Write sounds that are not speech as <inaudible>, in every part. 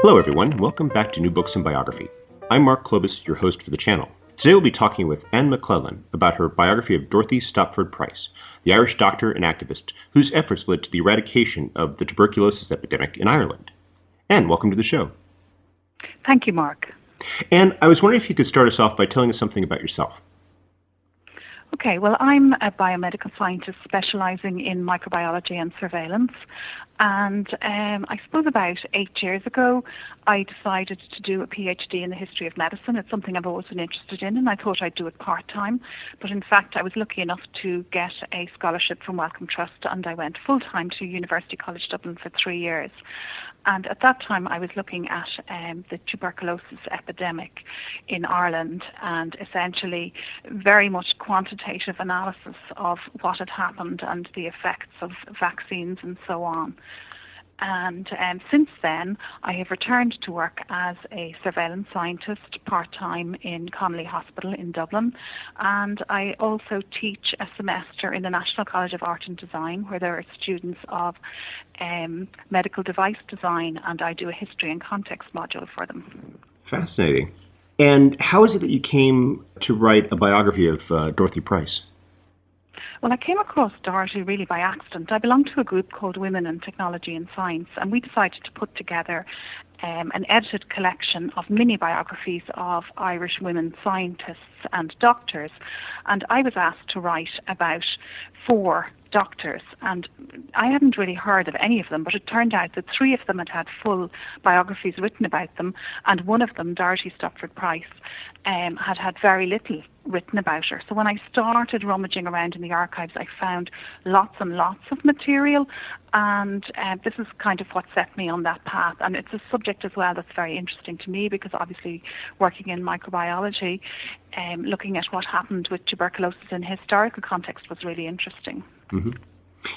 Hello, everyone, and welcome back to New Books in Biography. I'm Mark Klobas, your host for the channel. Today we'll be talking with Anne Mac Lellan about her biography of Dorothy Stopford Price, the Irish doctor and activist whose efforts led to the eradication of the tuberculosis epidemic in Ireland. Anne, welcome to the show. Thank you, Mark. And I was wondering if you could start us off by telling us something about yourself. Okay, well, I'm a biomedical scientist specializing in microbiology and surveillance. And um, I suppose about eight years ago, I decided to do a PhD in the history of medicine. It's something I've always been interested in, and I thought I'd do it part time. But in fact, I was lucky enough to get a scholarship from Wellcome Trust, and I went full time to University College Dublin for three years. And at that time, I was looking at um, the tuberculosis epidemic in Ireland and essentially very much quantitative analysis of what had happened and the effects of vaccines and so on. And um, since then, I have returned to work as a surveillance scientist part time in Connolly Hospital in Dublin. And I also teach a semester in the National College of Art and Design, where there are students of um, medical device design, and I do a history and context module for them. Fascinating. And how is it that you came to write a biography of uh, Dorothy Price? Well, I came across Dorothy really by accident. I belong to a group called Women in Technology and Science, and we decided to put together um, an edited collection of mini biographies of Irish women scientists and doctors. And I was asked to write about four doctors, and I hadn't really heard of any of them, but it turned out that three of them had had full biographies written about them, and one of them, Dorothy Stopford Price, um, had had very little written about her. So when I started rummaging around in the archives, I found lots and lots of material, and uh, this is kind of what set me on that path. And it's a subject as well that's very interesting to me because obviously working in microbiology, um, looking at what happened with tuberculosis in historical context was really interesting. Mm-hmm.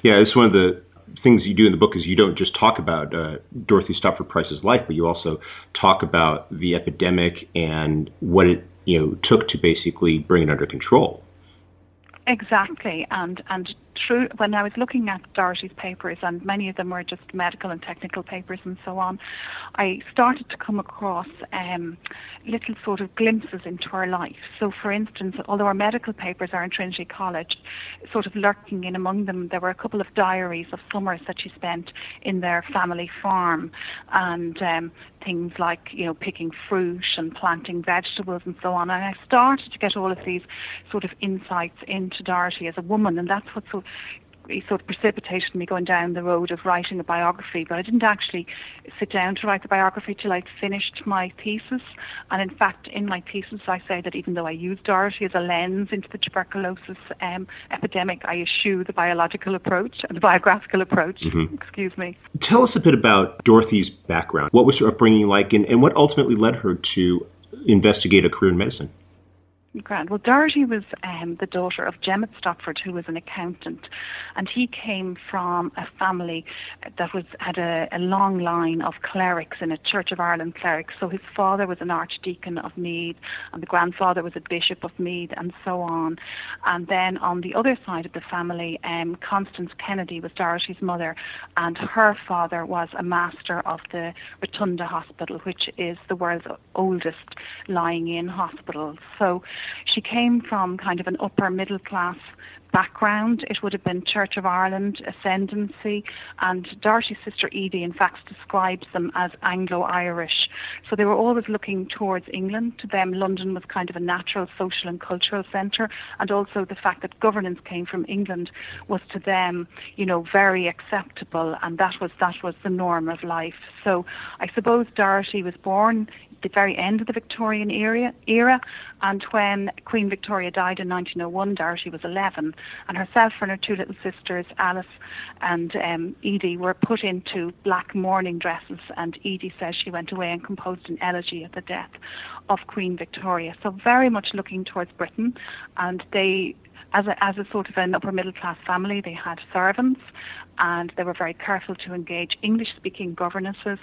Yeah, it's one of the things you do in the book is you don't just talk about uh, Dorothy Stopford Price's life, but you also talk about the epidemic and what it you know took to basically bring it under control. Exactly, and and through when I was looking at Dorothy's papers, and many of them were just medical and technical papers and so on, I started to come across um, little sort of glimpses into her life. So, for instance, although our medical papers are in Trinity College, sort of lurking in among them, there were a couple of diaries of summers that she spent in their family farm, and um, things like you know picking fruit and planting vegetables and so on. And I started to get all of these sort of insights into Doherty as a woman, and that's what so he sort of precipitated me going down the road of writing a biography, but I didn't actually sit down to write the biography till I'd finished my thesis. And in fact, in my thesis, I say that even though I used Dorothy as a lens into the tuberculosis um, epidemic, I eschew the biological approach and the biographical approach. Mm-hmm. Excuse me. Tell us a bit about Dorothy's background. What was her upbringing like, and, and what ultimately led her to investigate a career in medicine? Grand. Well, Dorothy was um, the daughter of Jemmett Stopford, who was an accountant, and he came from a family that was had a, a long line of clerics in a Church of Ireland clerics. So his father was an archdeacon of Meath, and the grandfather was a bishop of Meath, and so on. And then on the other side of the family, um, Constance Kennedy was Dorothy's mother, and her father was a master of the Rotunda Hospital, which is the world's oldest lying-in hospital. So she came from kind of an upper middle class background. It would have been Church of Ireland ascendancy, and Dorothy's sister Edie, in fact, describes them as Anglo-Irish So they were always looking towards England. To them, London was kind of a natural social and cultural centre, and also the fact that governance came from England was to them, you know, very acceptable, and that was that was the norm of life. So I suppose Dorothy was born at the very end of the Victorian era, era and when Queen Victoria died in 1901, Dorothy was 11, and herself and her two little sisters, Alice and um, Edie, were put into black mourning dresses, and Edie says she went away and composed an elegy at the death of Queen Victoria. So very much looking towards Britain, and they as a, as a sort of an upper middle class family, they had servants and they were very careful to engage English speaking governesses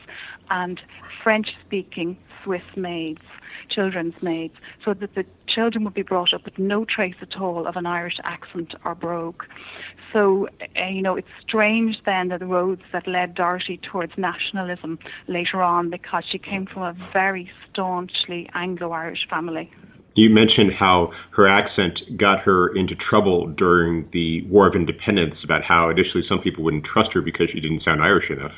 and French speaking Swiss maids, children's maids, so that the children would be brought up with no trace at all of an Irish accent or brogue. So, uh, you know, it's strange then that the roads that led Dorothy towards nationalism later on because she came from a very staunchly Anglo Irish family. You mentioned how her accent got her into trouble during the War of Independence about how initially some people wouldn't trust her because she didn't sound Irish enough.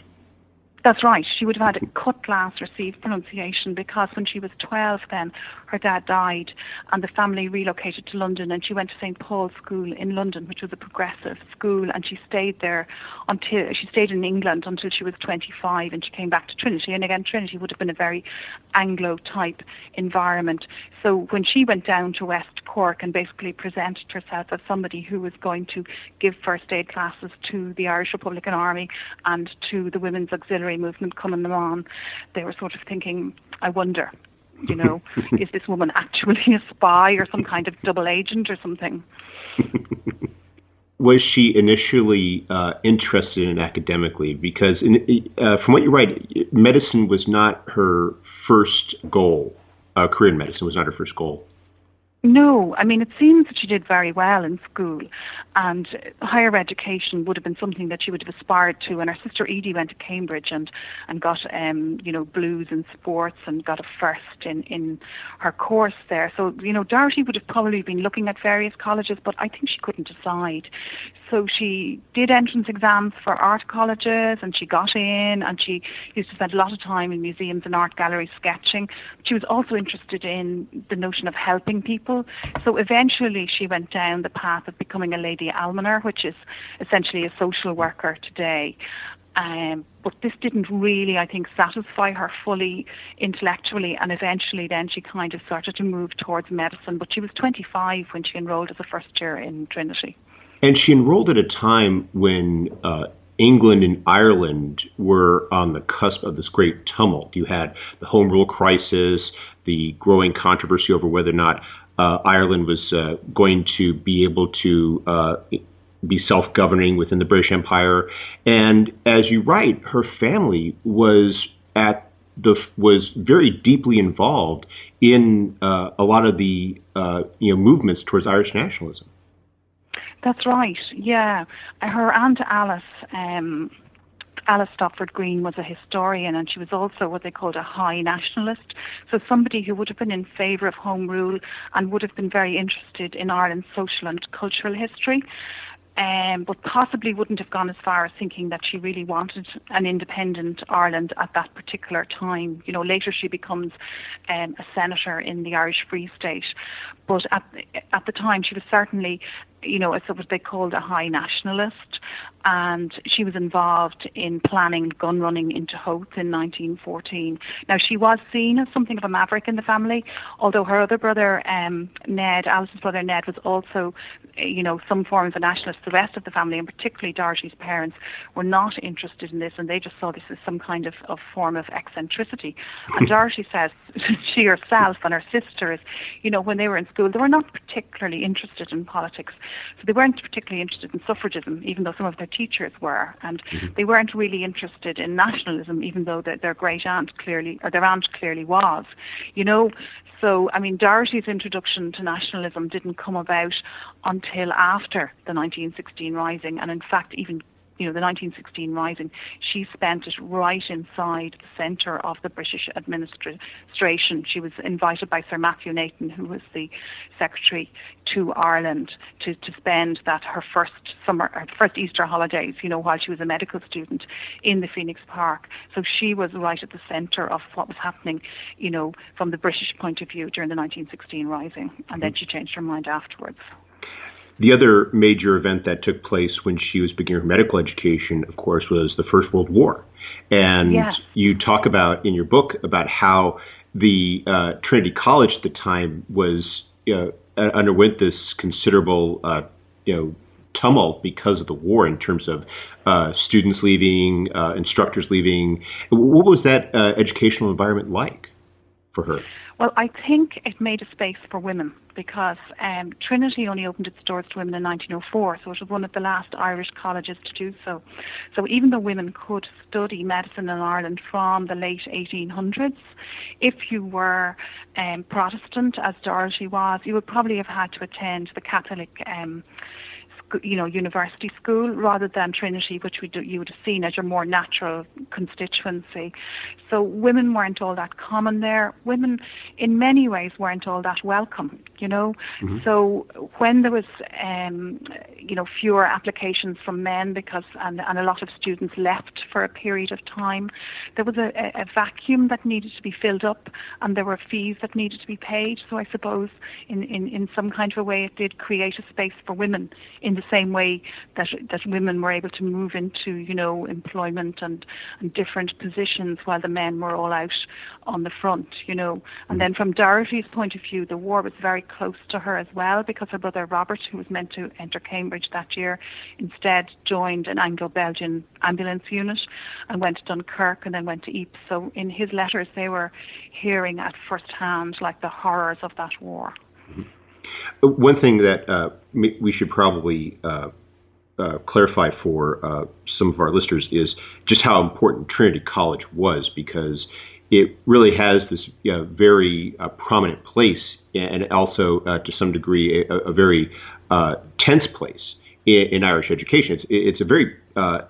That's right. She would have had a cut glass received pronunciation because when she was 12 then her dad died and the family relocated to London and she went to St Paul's School in London which was a progressive school and she stayed there until she stayed in England until she was 25 and she came back to Trinity and again Trinity would have been a very Anglo type environment. So when she went down to West Cork and basically presented herself as somebody who was going to give first aid classes to the Irish Republican Army and to the Women's Auxiliary movement coming on, they were sort of thinking, I wonder, you know, <laughs> is this woman actually a spy or some kind of double agent or something? <laughs> was she initially uh, interested in academically? Because in, uh, from what you write, medicine was not her first goal. Uh, career in medicine was not her first goal. No, I mean, it seems that she did very well in school, and higher education would have been something that she would have aspired to. And her sister Edie went to Cambridge and and got, um, you know, blues in sports and got a first in in her course there. So, you know, Dorothy would have probably been looking at various colleges, but I think she couldn't decide. So she did entrance exams for art colleges, and she got in, and she used to spend a lot of time in museums and art galleries sketching. She was also interested in the notion of helping people people. So eventually she went down the path of becoming a lady almoner, which is essentially a social worker today. Um, but this didn't really, I think, satisfy her fully intellectually, and eventually then she kind of started to move towards medicine. But she was 25 when she enrolled as a first year in Trinity. And she enrolled at a time when uh, England and Ireland were on the cusp of this great tumult. You had the Home Rule crisis, the growing controversy over whether or not uh, Ireland was uh, going to be able to uh, be self-governing within the British Empire. And as you write, her family was at the was very deeply involved in uh, a lot of the uh, you know movements towards Irish nationalism. That's right. Yeah, her aunt Alice. Um, Alice Stopford Green was a historian and she was also what they called a high nationalist. So somebody who would have been in favour of Home Rule and would have been very interested in Ireland's social and cultural history. Um, but possibly wouldn't have gone as far as thinking that she really wanted an independent Ireland at that particular time. You know, later she becomes um, a senator in the Irish Free State, but at at the time she was certainly you know, it's what they called a high nationalist, and she was involved in planning gun running into Howth in 1914. Now, she was seen as something of a maverick in the family, although her other brother, um, Ned, Alice's brother Ned, was also, you know, some form of a nationalist. The rest of the family, and particularly Dorothy's parents, were not interested in this, and they just saw this as some kind of, of form of eccentricity. And <laughs> Dorothy says <laughs> she herself and her sisters, you know, when they were in school, they were not particularly interested in politics. So they weren't particularly interested in suffragism, even though some of their teachers were, and mm-hmm. they weren't really interested in nationalism, even though their, their great aunt clearly, or their aunt clearly was. You know, so I mean, Dorothy's introduction to nationalism didn't come about until after the 1916 Rising, and in fact, even you know, the 1916 Rising, she spent it right inside the centre of the British administration. She was invited by Sir Matthew Nathan, who was the secretary to Ireland, to, to spend that her first summer, her first Easter holidays, you know, while she was a medical student in the Phoenix Park. So she was right at the centre of what was happening, you know, from the British point of view during the 1916 Rising, and then mm-hmm. she changed her mind afterwards. The other major event that took place when she was beginning her medical education, of course, was the First World War. And yes. you talk about in your book about how the uh, Trinity College at the time was uh, underwent this considerable, uh, you know, tumult because of the war in terms of uh, students leaving, uh, instructors leaving. What was that uh, educational environment like for her? Well, I think it made a space for women because um, Trinity only opened its doors to women in 1904, so it was one of the last Irish colleges to do so. So even though women could study medicine in Ireland from the late 1800s, if you were um, Protestant, as Dorothy was, you would probably have had to attend the Catholic. Um, you know, university school rather than Trinity, which we do, you would have seen as your more natural constituency. So women weren't all that common there. Women, in many ways, weren't all that welcome. You know, mm-hmm. so when there was, um, you know, fewer applications from men because and, and a lot of students left for a period of time, there was a, a vacuum that needed to be filled up, and there were fees that needed to be paid. So I suppose, in in in some kind of a way, it did create a space for women in the same way that that women were able to move into you know employment and, and different positions while the men were all out on the front you know. And then from Dorothy's point of view the war was very close to her as well because her brother Robert who was meant to enter Cambridge that year instead joined an Anglo-Belgian ambulance unit and went to Dunkirk and then went to Ypres. So in his letters they were hearing at first hand like the horrors of that war. Mm-hmm. One thing that uh, we should probably uh, uh, clarify for uh, some of our listeners is just how important Trinity College was because it really has this very uh, prominent place and also uh, to some degree a, a very tense place in, in, Irish education. It's, it's a very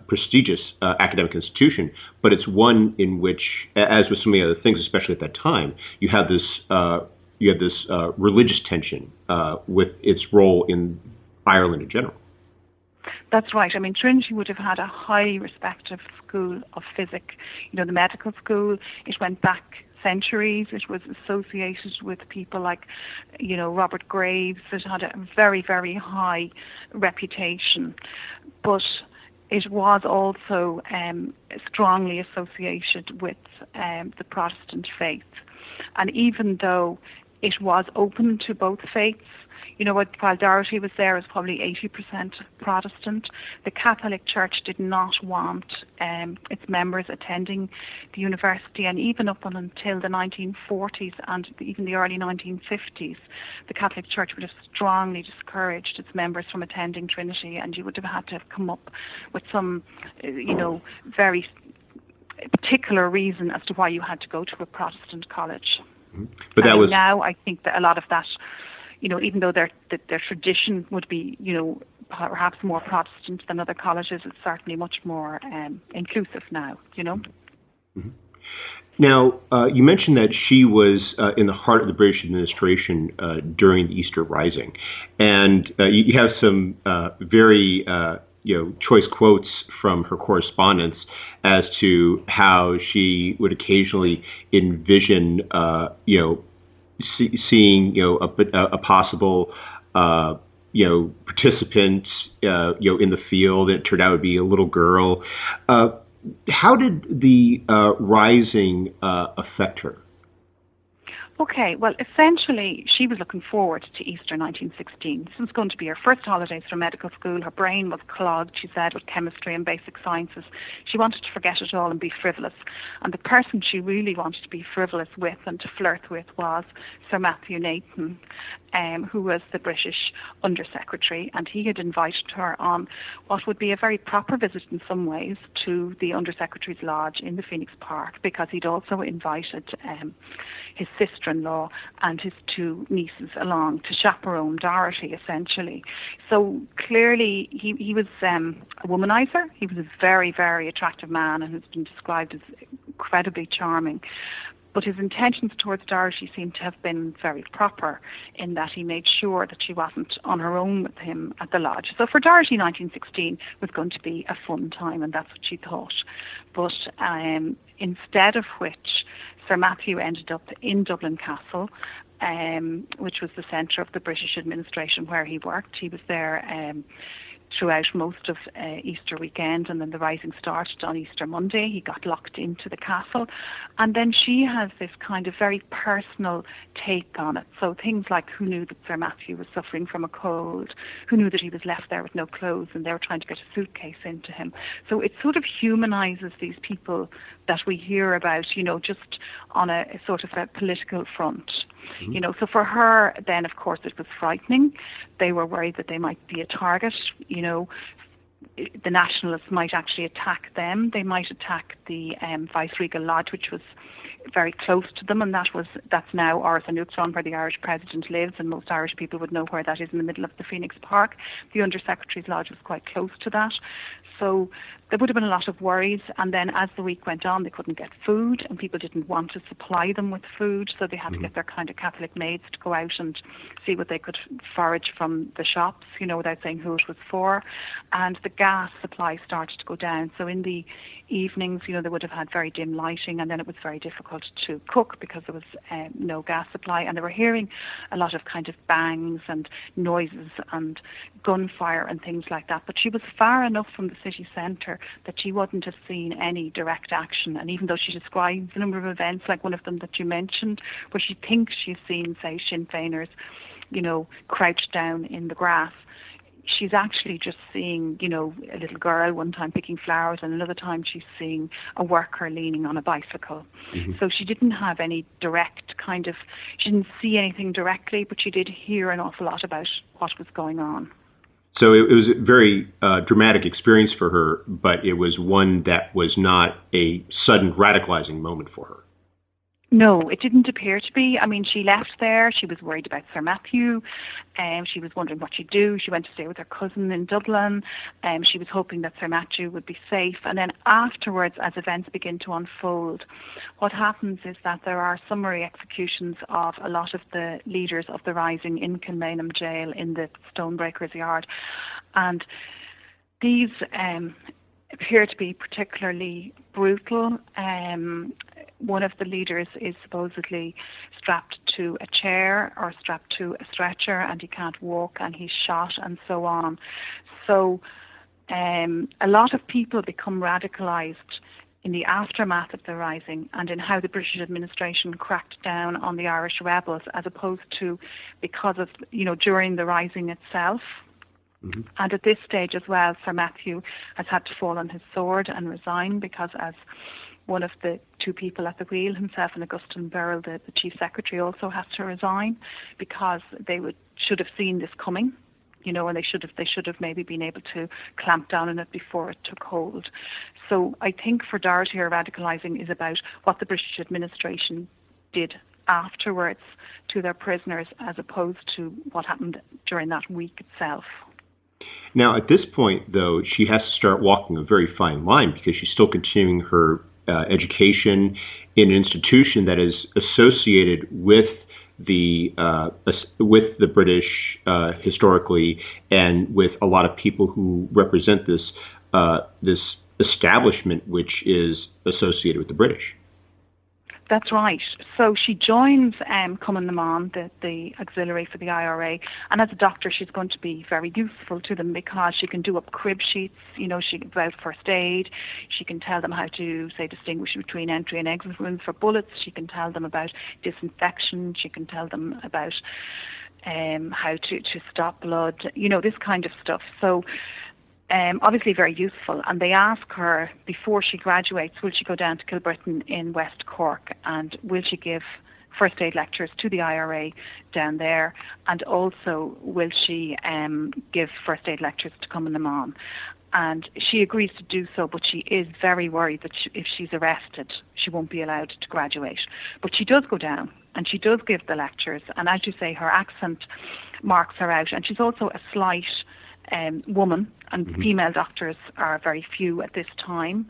prestigious academic institution, but it's one in which, as with so many other things, especially at that time, you have this you had this uh, religious tension uh, with its role in Ireland in general. That's right. I mean, Trinity would have had a highly respected school of physics. You know, the medical school, it went back centuries. It was associated with people like, you know, Robert Graves. It had a very, very high reputation. But it was also um, strongly associated with um, the Protestant faith. And even though it was open to both faiths. You know, while Dorothy was there, it was probably 80% Protestant. The Catholic Church did not want um, its members attending the university, and even up until the 1940s and even the early 1950s, the Catholic Church would have strongly discouraged its members from attending Trinity, and you would have had to have come up with some, uh, you know, very particular reason as to why you had to go to a Protestant college. Mm-hmm. But that and was now. I think that a lot of that, you know, even though their their tradition would be, you know, perhaps more Protestant than other colleges, it's certainly much more um, inclusive now. You know. Mm-hmm. Now, uh, you mentioned that she was uh, in the heart of the British administration uh, during the Easter Rising, and uh, you, you, have some uh, very uh, you know choice quotes from her correspondence as to how she would occasionally envision uh, you know see, seeing you know a, a possible uh, you know participant uh, you know in the field. It turned out to be a little girl. Uh, how did the uh, rising uh, affect her? Okay, well, essentially, she was looking forward to Easter 1916. This was going to be her first holidays from medical school. Her brain was clogged, she said, with chemistry and basic sciences. She wanted to forget it all and be frivolous. And the person she really wanted to be frivolous with and to flirt with was Sir Matthew Nathan, um, who was the British Undersecretary. And he had invited her on what would be a very proper visit in some ways to the Undersecretary's Lodge in the Phoenix Park because he'd also invited um, his sister sister-in-law and his two nieces along to chaperone Dorothy, essentially. So clearly, he he was um, a womanizer. He was a very very attractive man and has been described as incredibly charming. But his intentions towards Dorothy seemed to have been very proper in that he made sure that she wasn't on her own with him at the lodge. So for Dorothy, 1916 was going to be a fun time, and that's what she thought. But um, instead of which, Sir Matthew ended up in Dublin Castle, um, which was the centre of the British administration where he worked. He was there. Um, throughout most of uh, Easter weekend, and then the rising started on Easter Monday. He got locked into the castle, and then she has this kind of very personal take on it. So things like who knew that Sir Matthew was suffering from a cold, who knew that he was left there with no clothes, and they were trying to get a suitcase into him. So it sort of humanizes these people that we hear about, you know, just on a, a sort of a political front. Mm-hmm. You know, so for her, then of course it was frightening. They were worried that they might be a target. You know, the nationalists might actually attack them. They might attack the um, Viceregal Lodge, which was very close to them, and that was that's now Áras an Uachtaráin, where the Irish president lives, and most Irish people would know where that is in the middle of the Phoenix Park. The Under Secretary's lodge was quite close to that, so there would have been a lot of worries. And then as the week went on, they couldn't get food, and people didn't want to supply them with food, so they had mm-hmm. to get their kind of Catholic maids to go out and see what they could forage from the shops, you know, without saying who it was for. And the gas supply started to go down. So in the evenings, you know, they would have had very dim lighting, and then it was very difficult to cook because there was um, no gas supply, and they were hearing a lot of kind of bangs and noises and gunfire and things like that. But she was far enough from the city centre that she wouldn't have seen any direct action. And even though she describes a number of events, like one of them that you mentioned, where she thinks she's seen, say, Sinn Féiners, you know, crouched down in the grass, she's actually just seeing, you know, a little girl one time picking flowers, and another time she's seeing a worker leaning on a bicycle. Mm-hmm. So she didn't have any direct kind of, she didn't see anything directly, but she did hear an awful lot about what was going on. So it, it was a very uh, dramatic experience for her, but it was one that was not a sudden radicalizing moment for her. No, it didn't appear to be. I mean, she left there. She was worried about Sir Matthew. Um, she was wondering what she'd do. She went to stay with her cousin in Dublin. Um, she was hoping that Sir Matthew would be safe. And then afterwards, as events begin to unfold, what happens is that there are summary executions of a lot of the leaders of the rising in Kilmainham jail in the Stonebreakers Yard. And these um, appear to be particularly brutal. Um, one of the leaders is supposedly strapped to a chair or strapped to a stretcher and he can't walk and he's shot and so on. So um, a lot of people become radicalized in the aftermath of the rising and in how the British administration cracked down on the Irish rebels as opposed to because of, you know, during the rising itself. Mm-hmm. And at this stage as well, Sir Matthew has had to fall on his sword and resign because as one of the two people at the wheel, himself and Augustine Birrell, the, the chief secretary, also has to resign because they would should have seen this coming, you know, and they should have they should have maybe been able to clamp down on it before it took hold. So I think for Dorothy, her radicalising is about what the British administration did afterwards to their prisoners as opposed to what happened during that week itself. Now, at this point, though, she has to start walking a very fine line because she's still continuing her uh, education in an institution that is associated with the uh, with the British uh, historically, and with a lot of people who represent this uh, this establishment which is associated with the British. That's right. So she joins um, Cumann na mBan, the, the auxiliary for the IRA, and as a doctor, she's going to be very useful to them because she can do up crib sheets. You know, she about first aid. She can tell them how to, say, distinguish between entry and exit wounds for bullets. She can tell them about disinfection. She can tell them about um, how to to stop blood. You know, this kind of stuff. So um, obviously very useful. And they ask her before she graduates, will she go down to Kilbrittain in West Cork and will she give first aid lectures to the IRA down there, and also will she um, give first aid lectures to Cumann na mBan and she agrees to do so, but she is very worried that she, if she's arrested, she won't be allowed to graduate. But she does go down and she does give the lectures, and as you say, her accent marks her out, and she's also a slight um, woman, and mm-hmm. female doctors are very few at this time.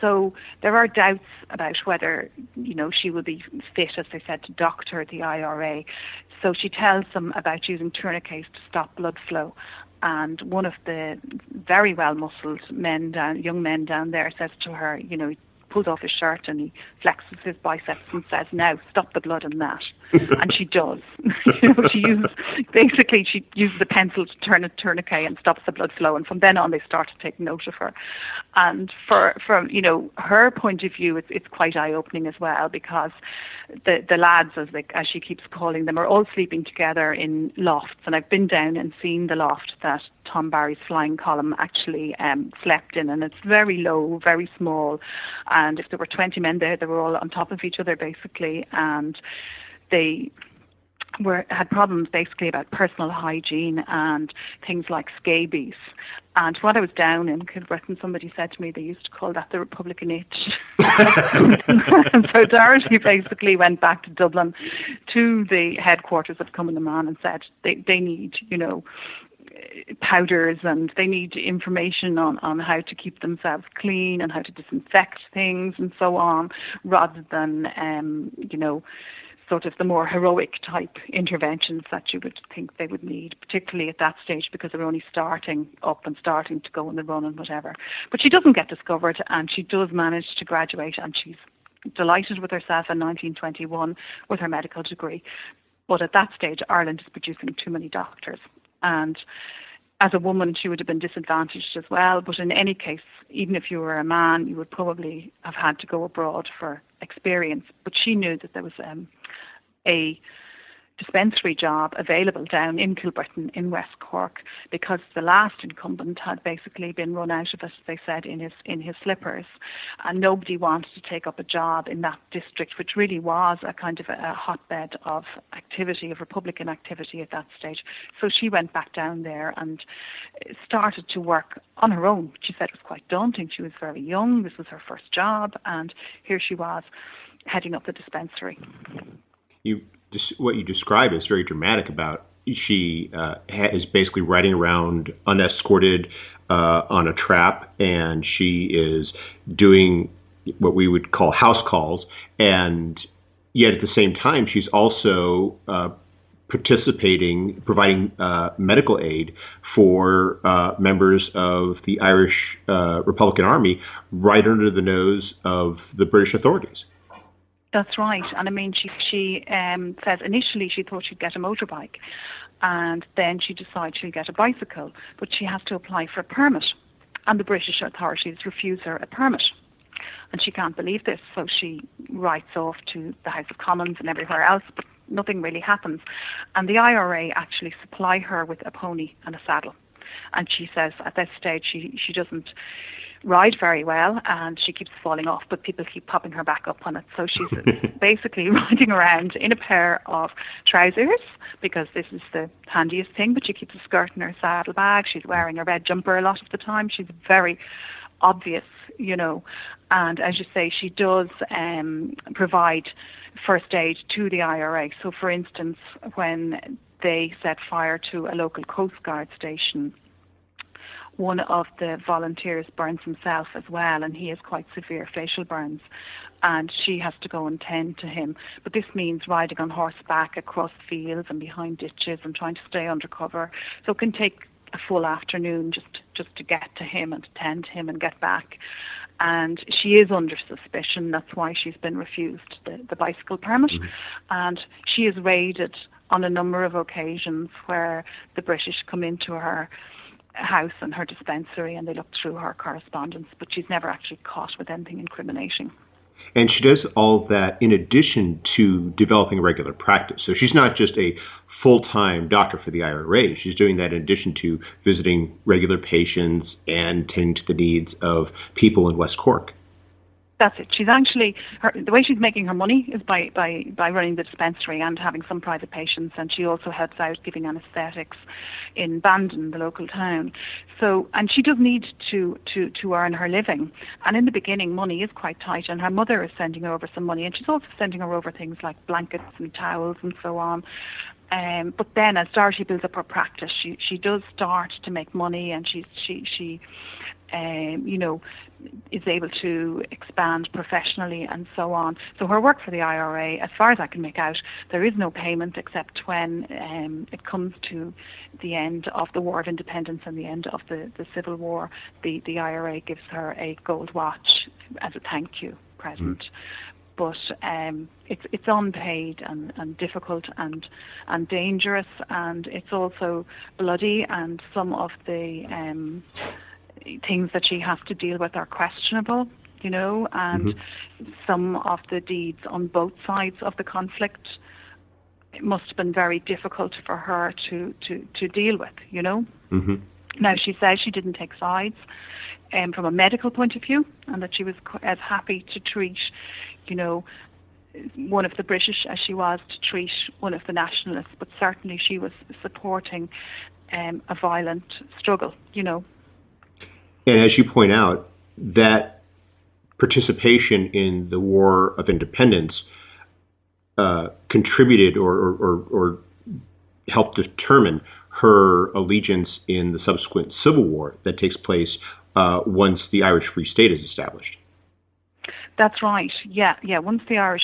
So there are doubts about whether you know she will be fit, as they said, to doctor the IRA. So she tells them about using tourniquets to stop blood flow, and one of the very well muscled men down, young men down there says to her, you know, pulls off his shirt and he flexes his biceps and says, "Now stop the blood in that," <laughs> and she does. <laughs> you know, she uses basically she uses a pencil to turn a tourniquet and stops the blood flow, and from then on they start to take note of her. And for from you know her point of view, it's it's quite eye opening as well because the the lads, as they, as she keeps calling them, are all sleeping together in lofts, and I've been down and seen the loft that Tom Barry's flying column actually um, slept in, and it's very low, very small. And if there were 20 men there, they were all on top of each other basically, and they were had problems basically about personal hygiene and things like scabies. And when I was down in Kilbrittain, somebody said to me they used to call that the Republican itch. <laughs> <laughs> so Dorothy basically went back to Dublin to the headquarters of Cumann na mBan and said they, they need, you know, powders and they need information on, on how to keep themselves clean and how to disinfect things and so on rather than um, you know sort of the more heroic type interventions that you would think they would need, particularly at that stage because they're only starting up and starting to go on the run and whatever. But she doesn't get discovered and she does manage to graduate and she's delighted with herself in 1921 with her medical degree. But at that stage, Ireland is producing too many doctors. And as a woman, she would have been disadvantaged as well. But in any case, even if you were a man, you would probably have had to go abroad for experience. But she knew that there was um, a dispensary job available down in Kilbrittain in West Cork because the last incumbent had basically been run out of it, they said, in his in his slippers. And nobody wanted to take up a job in that district, which really was a kind of a, a hotbed of activity, of Republican activity at that stage. So she went back down there and started to work on her own. She said it was quite daunting. She was very young. This was her first job. And here she was heading up the dispensary. You what you describe is very dramatic about she uh, is basically riding around unescorted uh, on a trap, and she is doing what we would call house calls, and yet at the same time, she's also uh, participating, providing uh, medical aid for uh, members of the Irish uh, Republican Army right under the nose of the British authorities. That's right. And I mean, she she um, says initially she thought she'd get a motorbike, and then she decides she'll get a bicycle, but she has to apply for a permit, and the British authorities refuse her a permit. And she can't believe this, so she writes off to the House of Commons and everywhere else, but nothing really happens. And the IRA actually supply her with a pony and a saddle. And she says at this stage she, she doesn't ride very well and she keeps falling off, but people keep popping her back up on it. So she's <laughs> basically <laughs> riding around in a pair of trousers because this is the handiest thing, but she keeps a skirt in her saddlebag. She's wearing a red jumper a lot of the time. She's very obvious, you know. And as you say, she does um, provide first aid to the IRA. So, for instance, when they set fire to a local Coast Guard station one of the volunteers burns himself as well, and he has quite severe facial burns. And she has to go and tend to him. But this means riding on horseback across fields and behind ditches and trying to stay under cover. So it can take a full afternoon just just to get to him and to tend to him and get back. And she is under suspicion. That's why she's been refused the, the bicycle permit. Mm-hmm. And she is raided on a number of occasions where the British come into her house and her dispensary and they look through her correspondence, but she's never actually caught with anything incriminating. And she does all that in addition to developing a regular practice. So she's not just a full time doctor for the IRA. She's doing that in addition to visiting regular patients and tending to the needs of people in West Cork. That's it. She's actually her, the way she's making her money is by, by by running the dispensary and having some private patients, and she also helps out giving anaesthetics in Bandon, the local town. So, and she does need to to to earn her living. And in the beginning, money is quite tight, and her mother is sending her over some money, and she's also sending her over things like blankets and towels and so on. Um, but then, as Dorothy builds up her practice, she she does start to make money, and she she she um, you know, is able to expand professionally and so on. So her work for the IRA, as far as I can make out, there is no payment except when um, it comes to the end of the War of Independence and the end of the, the Civil War. The, the IRA gives her a gold watch as a thank you present. Mm. But um, it's it's unpaid and, and difficult and and dangerous and it's also bloody and some of the um, things that she has to deal with are questionable, you know, and mm-hmm. some of the deeds on both sides of the conflict it must have been very difficult for her to, to, to deal with, you know. Mm-hmm. Now, she says she didn't take sides um, from a medical point of view and that she was as happy to treat, you know, one of the British as she was to treat one of the nationalists, but certainly she was supporting um, a violent struggle, you know. And as you point out, that participation in the War of Independence uh, contributed or, or, or, helped determine her allegiance in the subsequent Civil War that takes place uh, once the Irish Free State is established. That's right. Yeah, yeah. Once the Irish,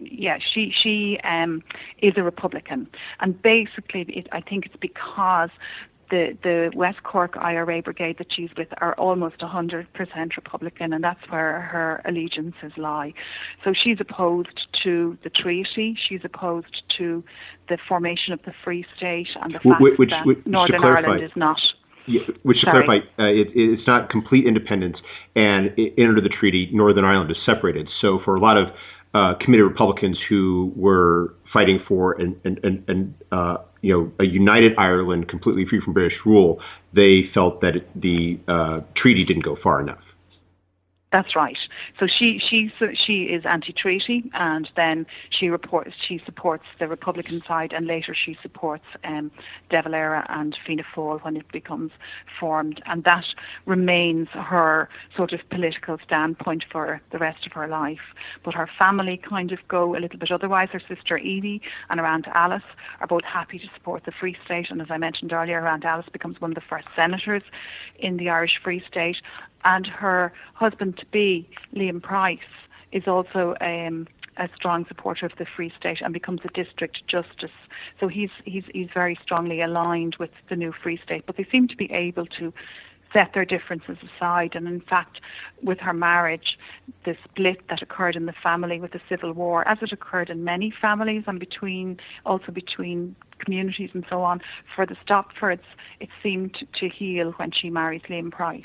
yeah, she she um, is a Republican, and basically, it, I think it's because the, the West Cork IRA brigade that she's with are almost 100% Republican, and that's where her allegiances lie. So she's opposed to the treaty, she's opposed to the formation of the Free State, and the fact which, that which, Northern Ireland is not. Yeah, which to Sorry. clarify, uh, it, it's not complete independence, and it, under the treaty, Northern Ireland is separated. So for a lot of uh, committed Republicans who were fighting for and an, an, an uh, you know a united Ireland completely free from British rule, they felt that it, the uh, treaty didn't go far enough. That's right. So she she she is anti-treaty, and then she reports she supports the Republican side, and later she supports um, De Valera and Fianna Fáil when it becomes formed, and that remains her sort of political standpoint for the rest of her life. But her family kind of go a little bit otherwise. Her sister Evie and her aunt Alice are both happy to support the Free State, and as I mentioned earlier, her aunt Alice becomes one of the first senators in the Irish Free State, and her husband to be, Liam Price, is also um, a strong supporter of the Free State and becomes a district justice. So he's he's he's very strongly aligned with the new Free State. But they seem to be able to set their differences aside. And in fact, with her marriage, the split that occurred in the family with the Civil War, as it occurred in many families and between also between communities and so on, for the Stopfords, it seemed to heal when she marries Liam Price.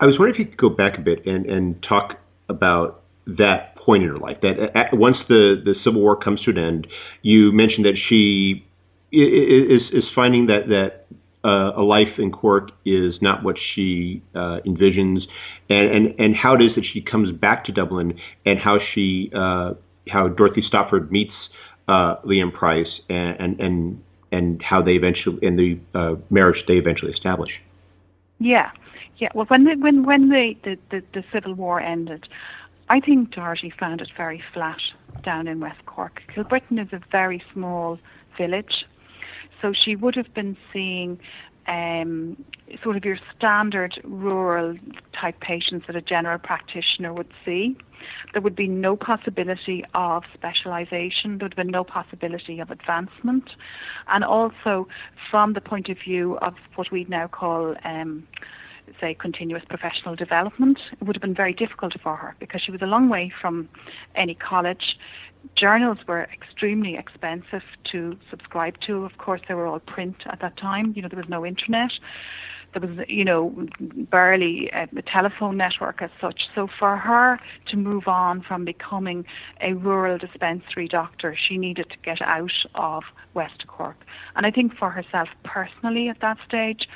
I was wondering if you could go back a bit and, and talk about that point in her life. That at, once the, the Civil War comes to an end, you mentioned that she is is finding that that uh, a life in Cork is not what she uh, envisions, and, and and how it is that she comes back to Dublin, and how she uh, how Dorothy Stopford meets uh, Liam Price, and, and and and how they eventually in the uh, marriage they eventually establish. Yeah. Yeah, well, when the, when when the, the, the, the Civil War ended, I think Dorothy found it very flat down in West Cork. Kilbrittain is a very small village, so she would have been seeing um, sort of your standard rural type patients that a general practitioner would see. There would be no possibility of specialisation, there would be no possibility of advancement. And also, from the point of view of what we now call um, say, continuous professional development, it would have been very difficult for her because she was a long way from any college. Journals were extremely expensive to subscribe to. Of course, they were all print at that time. You know, there was no internet. There was, you know, barely a, a telephone network as such. So for her to move on from becoming a rural dispensary doctor, she needed to get out of West Cork. And I think for herself personally at that stage,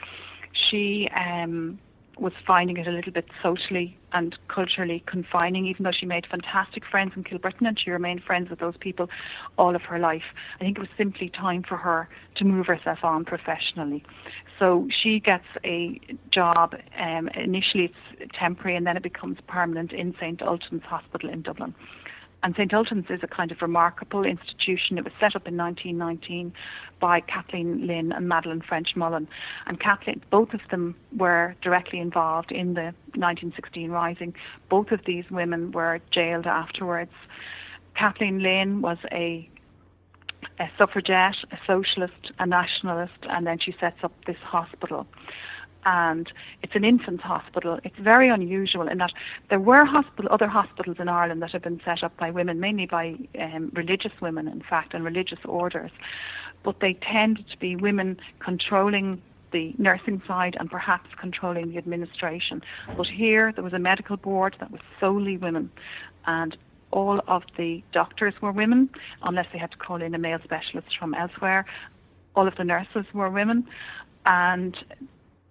she um, was finding it a little bit socially and culturally confining, even though she made fantastic friends in Kilbrittain and she remained friends with those people all of her life. I think it was simply time for her to move herself on professionally. So she gets a job, um, initially it's temporary and then it becomes permanent in St. Ultan's Hospital in Dublin. And St. Ultan's is a kind of remarkable institution. It was set up in 1919 by Kathleen Lynn and Madeleine French Mullen. And Kathleen, both of them were directly involved in the 1916 Rising. Both of these women were jailed afterwards. Kathleen Lynn was a a suffragette, a socialist, a nationalist, and then she sets up this hospital and it's an infants hospital. It's very unusual in that there were hospital, other hospitals in Ireland that have been set up by women, mainly by um, religious women, in fact, and religious orders, but they tended to be women controlling the nursing side and perhaps controlling the administration. But here there was a medical board that was solely women, and all of the doctors were women, unless they had to call in a male specialist from elsewhere. All of the nurses were women, and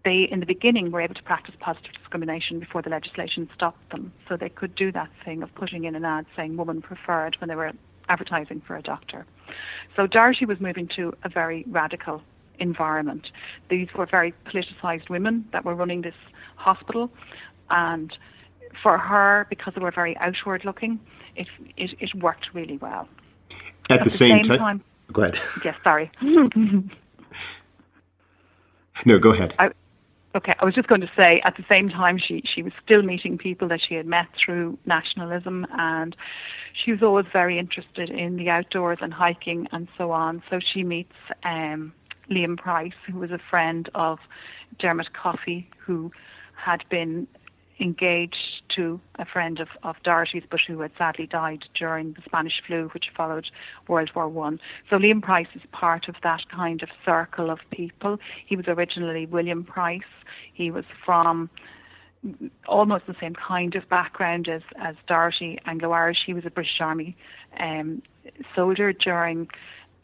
they, in the beginning, were able to practice positive discrimination before the legislation stopped them. So they could do that thing of putting in an ad saying woman preferred when they were advertising for a doctor. So Dorothy was moving to a very radical environment. These were very politicised women that were running this hospital, and for her, because they were very outward looking, it it, it worked really well. At, At the, the, same, same time, go ahead. Yes, sorry. <laughs> <laughs> no, go ahead. I, Okay, I was just going to say at the same time she she was still meeting people that she had met through nationalism and she was always very interested in the outdoors and hiking and so on. So she meets um Liam Price, who was a friend of Dermot Coffey, who had been engaged a friend of, of Dorothy's, but who had sadly died during the Spanish flu, which followed World War One. So Liam Price is part of that kind of circle of people. He was originally William Price. He was from almost the same kind of background as as Dorothy, Anglo-Irish. He was a British Army um, soldier during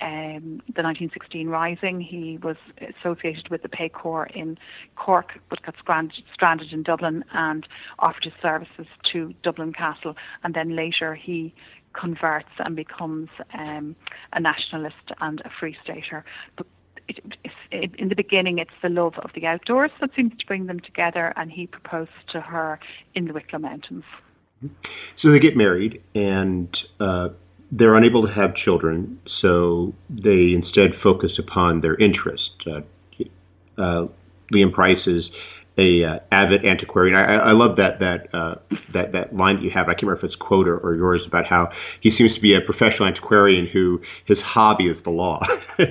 um, the 1916 Rising. He was associated with the Pay Corps in Cork, but got stranded, stranded in Dublin and offered his services to Dublin Castle. And then later he converts and becomes um, a nationalist and a free stater. But it, it, in the beginning, it's the love of the outdoors that seems to bring them together, and he proposes to her in the Wicklow Mountains. So they get married, and uh, they're unable to have children, so they instead focus upon their interest. Uh, uh, Liam Price is a uh, avid antiquarian. I, I love that that uh, that that line that you have. I can't remember if it's quote or, or yours about how he seems to be a professional antiquarian who his hobby is the law. <laughs>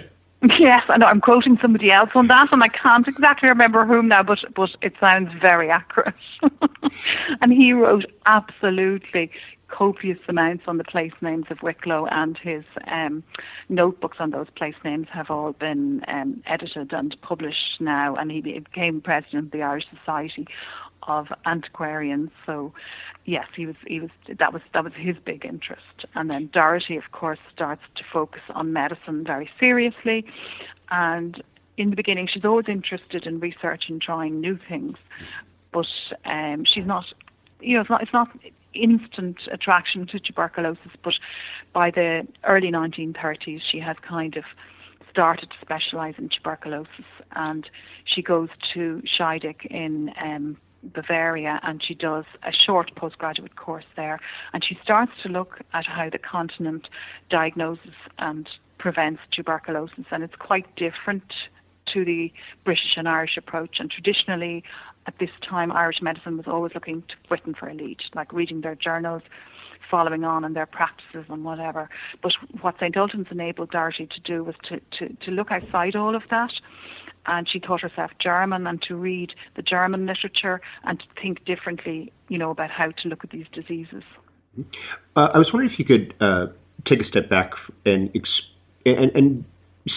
Yes, I know. I'm quoting somebody else on that, and I can't exactly remember whom now, but but it sounds very accurate. <laughs> and he wrote absolutely copious amounts on the place names of Wicklow, and his um, notebooks on those place names have all been um, edited and published now. And he became president of the Irish Society of Antiquarians. So, yes, he was he was that was that was his big interest. And then Dorothy, of course, starts to focus on medicine very seriously, and in the beginning, she's always interested in research and trying new things, but um, she's not. You know, it's not. It's not instant attraction to tuberculosis, but by the early 1930s, she has kind of started to specialise in tuberculosis, and she goes to Scheidegg in um, Bavaria and she does a short postgraduate course there, and she starts to look at how the continent diagnoses and prevents tuberculosis, and it's quite different to the British and Irish approach. And traditionally, at this time, Irish medicine was always looking to Britain for a lead, like reading their journals, following on in their practices and whatever. But what St. Ultan's enabled Dorothy to do was to, to, to look outside all of that. And she taught herself German and to read the German literature and to think differently, you know, about how to look at these diseases. Uh, I was wondering if you could uh, take a step back and, and, and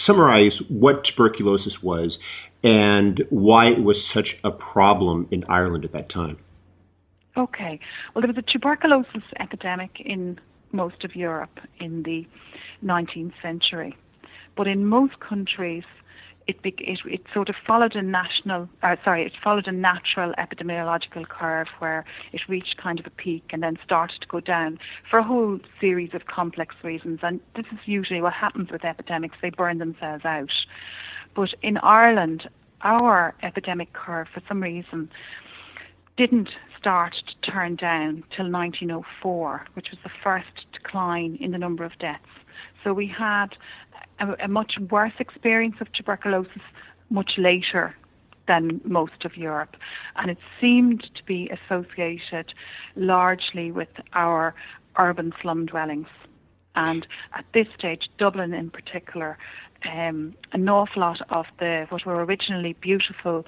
summarize what tuberculosis was and why it was such a problem in Ireland at that time. Okay. Well, there was a tuberculosis epidemic in most of Europe in the 19th century. But in most countries, it, it, it sort of followed a national, uh, sorry, it followed a natural epidemiological curve where it reached kind of a peak and then started to go down for a whole series of complex reasons. And this is usually what happens with epidemics; they burn themselves out. But in Ireland, our epidemic curve, for some reason, didn't start to turn down till 1904, which was the first decline in the number of deaths. So we had a, a much worse experience of tuberculosis much later than most of Europe. And it seemed to be associated largely with our urban slum dwellings. And at this stage, Dublin in particular, um, an awful lot of the what were originally beautiful,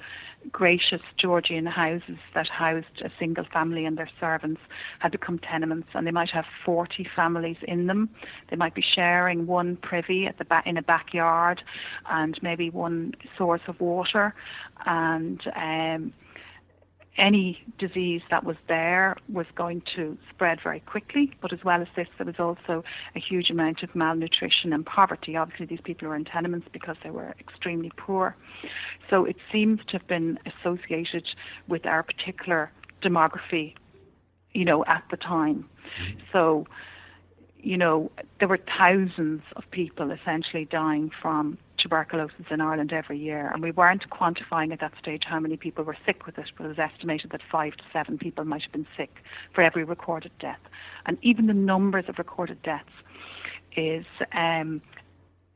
gracious Georgian houses that housed a single family and their servants had become tenements, and they might have 40 families in them. They might be sharing one privy at the back in a backyard, and maybe one source of water, and um, any disease that was there was going to spread very quickly. But as well as this, there was also a huge amount of malnutrition and poverty. Obviously, these people were in tenements because they were extremely poor. So it seems to have been associated with our particular demography, you know, at the time. Mm-hmm. So, you know, there were thousands of people essentially dying from tuberculosis in Ireland every year, and we weren't quantifying at that stage how many people were sick with it, but it was estimated that five to seven people might have been sick for every recorded death. And even the numbers of recorded deaths is um,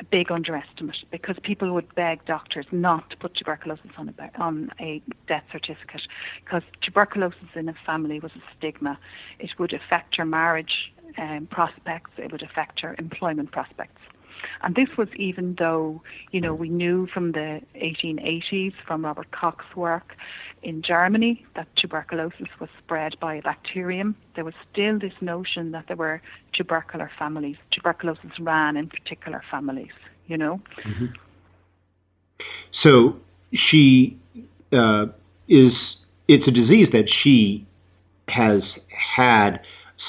a big underestimate because people would beg doctors not to put tuberculosis on a, on a death certificate because tuberculosis in a family was a stigma. It would affect your marriage um, prospects, it would affect your employment prospects. And this was even though, you know, we knew from the 1880s, from Robert Koch's work in Germany, that tuberculosis was spread by a bacterium. There was still this notion that there were tubercular families. Tuberculosis ran in particular families, you know. Mm-hmm. So she uh, is, it's a disease that she has had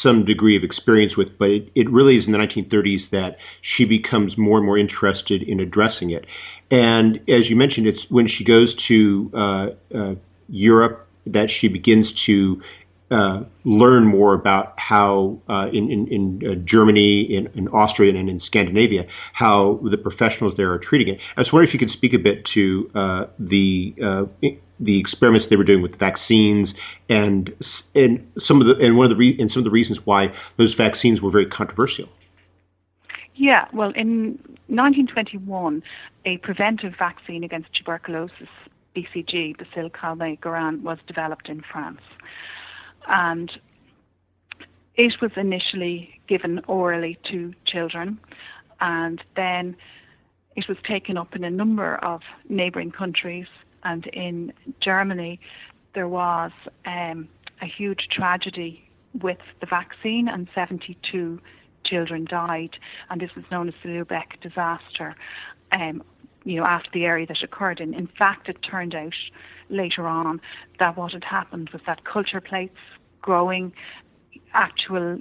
some degree of experience with, but it, it really is in the 1930s that she becomes more and more interested in addressing it. And as you mentioned, it's when she goes to uh, uh, Europe that she begins to uh, learn more about how uh, in, in, in uh, Germany, in, in, Austria, and in Scandinavia, how the professionals there are treating it. I was wondering if you could speak a bit to uh, the uh, the experiments they were doing with vaccines and and some of the and one of the re- and some of the reasons why those vaccines were very controversial. Yeah, well, in 1921, a preventive vaccine against tuberculosis, BCG, Bacille Calmette-Guerin, was developed in France and it was initially given orally to children, and then it was taken up in a number of neighbouring countries. And in Germany, there was um, a huge tragedy with the vaccine, and 72 children died. And this was known as the Lübeck disaster. Um, you know, after the area that occurred in. In fact, it turned out later on that what had happened was that culture plates growing actual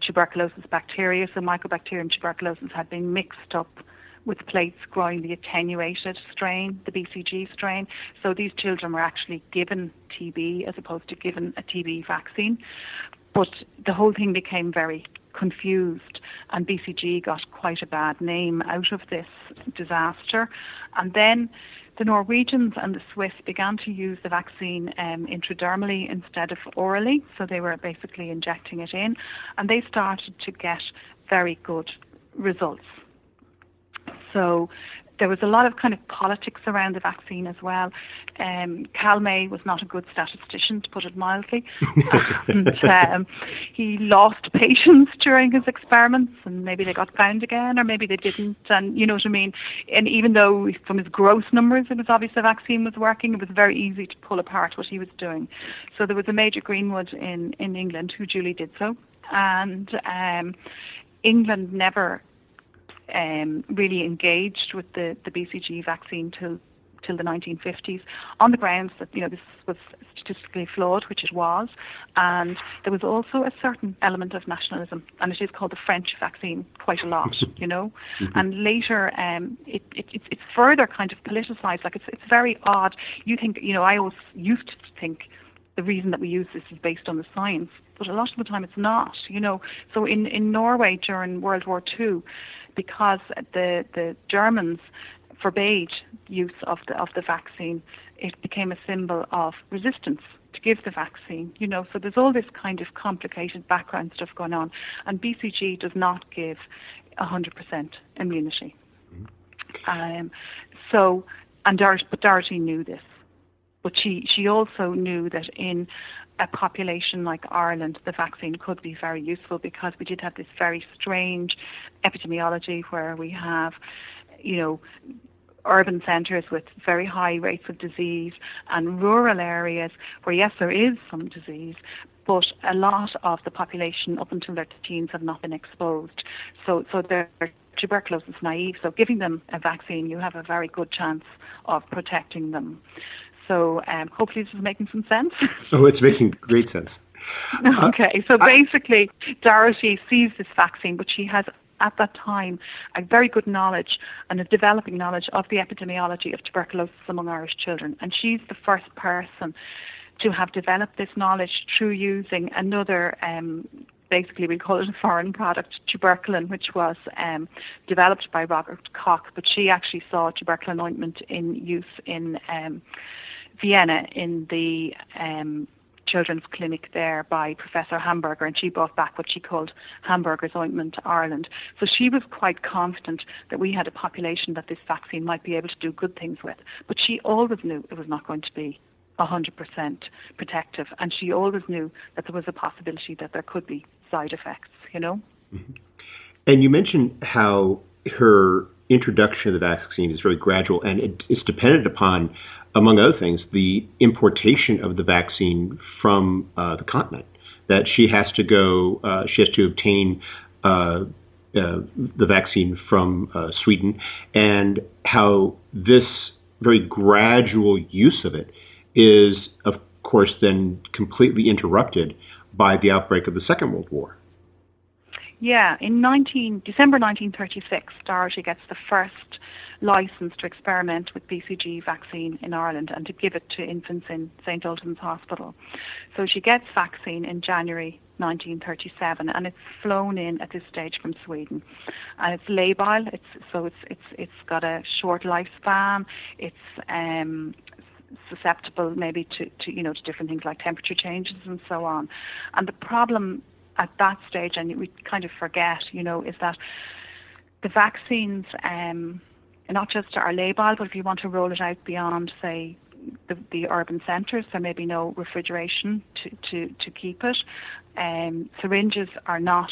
tuberculosis bacteria, so Mycobacterium tuberculosis had been mixed up with plates growing the attenuated strain, the BCG strain. So these children were actually given TB as opposed to given a TB vaccine. But the whole thing became very confused, and BCG got quite a bad name out of this disaster. And then the Norwegians and the Swiss began to use the vaccine um, intradermally instead of orally, so they were basically injecting it in, and they started to get very good results. So there was a lot of kind of politics around the vaccine as well. Um, Calmette was not a good statistician, to put it mildly. <laughs> and um, he lost patients during his experiments, and maybe they got found again, or maybe they didn't. And you know what I mean? And even though from his gross numbers it was obvious the vaccine was working, it was very easy to pull apart what he was doing. So there was a Major Greenwood in, in England who duly did so. And um, England never um, really engaged with the, the BCG vaccine till till the 1950s on the grounds that you know this was statistically flawed, which it was, and there was also a certain element of nationalism, and it is called the French vaccine quite a lot, <laughs> you know. Mm-hmm. And later, um, it, it, it's, it's further kind of politicized. Like it's it's very odd. You think you know I always used to think the reason that we use this is based on the science, but a lot of the time it's not. You know, so in in Norway during World War Two, because the the Germans forbade use of the of the vaccine, it became a symbol of resistance to give the vaccine. You know, so there's all this kind of complicated background stuff going on, and BCG does not give 100% immunity. Mm-hmm. Um, so, and Dorothy, but Dorothy knew this, but she she also knew that in a population like Ireland, the vaccine could be very useful because we did have this very strange epidemiology where we have, you know, urban centres with very high rates of disease and rural areas where, yes, there is some disease, but a lot of the population up until their teens have not been exposed. So, so they're tuberculosis naive. So, giving them a vaccine, you have a very good chance of protecting them. So, um, hopefully, this is making some sense. <laughs> oh, it's making great sense. okay, so basically, Dorothy sees this vaccine, but she has at that time a very good knowledge and a developing knowledge of the epidemiology of tuberculosis among Irish children. And she's the first person to have developed this knowledge through using another um, basically we call it a foreign product, tuberculin, which was um, developed by Robert Koch, but she actually saw tuberculin ointment in use in um, Vienna in the um, children's clinic there by Professor Hamburger, and she brought back what she called Hamburger's ointment to Ireland. So she was quite confident that we had a population that this vaccine might be able to do good things with. But she always knew it was not going to be 100% protective, and she always knew that there was a possibility that there could be side effects, you know? Mm-hmm. And you mentioned how her introduction of the vaccine is very gradual and it is dependent upon among other things, the importation of the vaccine from uh, the continent. That she has to go, uh, she has to obtain uh, uh the vaccine from uh, Sweden, and how this very gradual use of it is, of course, then completely interrupted by the outbreak of the Second World War. Yeah, in 19, December 1936, Dorothy gets the first license to experiment with BCG vaccine in Ireland and to give it to infants in St Ultan's Hospital. So she gets vaccine in January 1937 and it's flown in at this stage from Sweden. And it's labile, it's so it's it's it's got a short lifespan. It's um susceptible maybe to, to you know to different things like temperature changes and so on. And the problem at that stage, and we kind of forget, you know, is that the vaccines um, not just our labile, but if you want to roll it out beyond, say, the, the urban centres, there may be no refrigeration to, to, to keep it. Um, syringes are not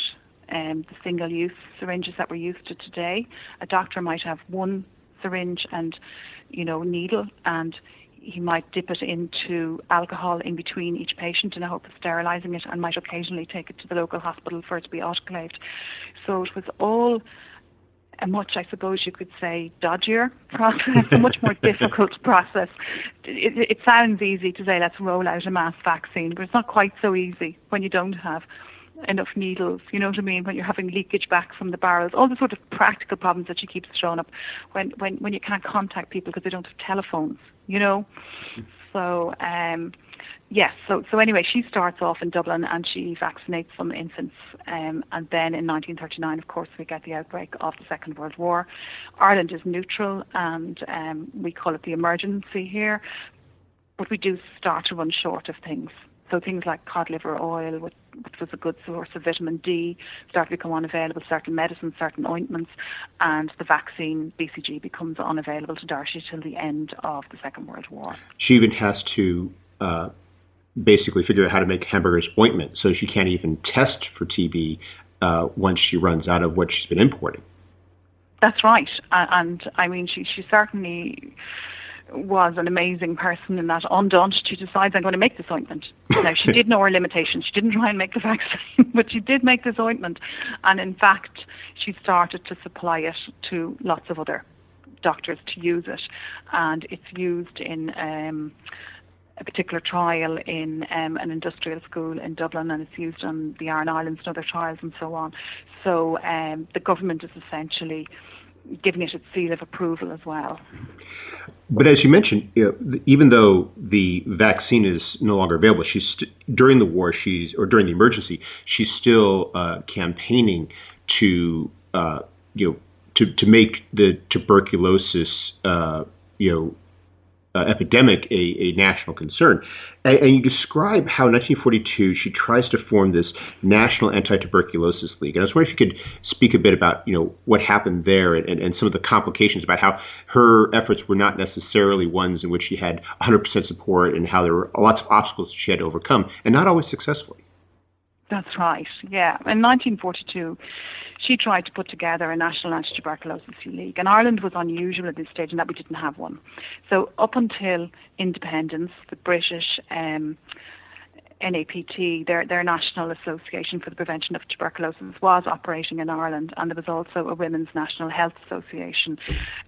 um, the single use syringes that we're used to today. A doctor might have one syringe and, you know, needle, and he might dip it into alcohol in between each patient in the hope of sterilising it and might occasionally take it to the local hospital for it to be autoclaved. So it was all a much, I suppose you could say, dodgier process, a much more <laughs> difficult process. It, it sounds easy to say, let's roll out a mass vaccine, but it's not quite so easy when you don't have enough needles, you know what I mean, when you're having leakage back from the barrels, all the sort of practical problems that she keeps throwing up when, when, when you can't contact people because they don't have telephones, you know. So, um, Yes. So so anyway, she starts off in Dublin and she vaccinates some infants, um, and then in 1939, of course, we get the outbreak of the Second World War. Ireland is neutral, and um, we call it the emergency here, but we do start to run short of things. So things like cod liver oil, which, which was a good source of vitamin D, start to become unavailable. Certain medicines, certain ointments, and the vaccine BCG becomes unavailable to Dorothy till the end of the Second World War. She even has to uh, basically figure out how to make Hamburger's ointment, so she can't even test for TB uh, once she runs out of what she's been importing. That's right, and I mean, she she certainly was an amazing person in that undaunted she decides I'm going to make this ointment. <coughs> now she did know her limitations. She didn't try and make the <laughs> vaccine, but she did make this ointment and in fact she started to supply it to lots of other doctors to use it, and it's used in um, a particular trial in um, an industrial school in Dublin, and it's used on the Aran Islands and other trials and so on. So um, the government is essentially giving it its seal of approval as well. But as you mentioned, even though the vaccine is no longer available, she's st- during the war, she's or during the emergency, she's still uh, campaigning to uh, you know to to make the tuberculosis uh, you know uh, epidemic a, a, national concern. And, and, you describe how in 1942 she tries to form this National Anti-Tuberculosis League. And I was wondering if you could speak a bit about you know what happened there and, and some of the complications about how her efforts were not necessarily ones in which she had 100% support and how there were lots of obstacles she had to overcome and not always successfully. That's right. Yeah. In 1942, she tried to put together a national anti-tuberculosis league, and Ireland was unusual at this stage in that we didn't have one. So up until independence, the British um, NAPT, their their National Association for the Prevention of Tuberculosis, was operating in Ireland, and there was also a Women's National Health Association,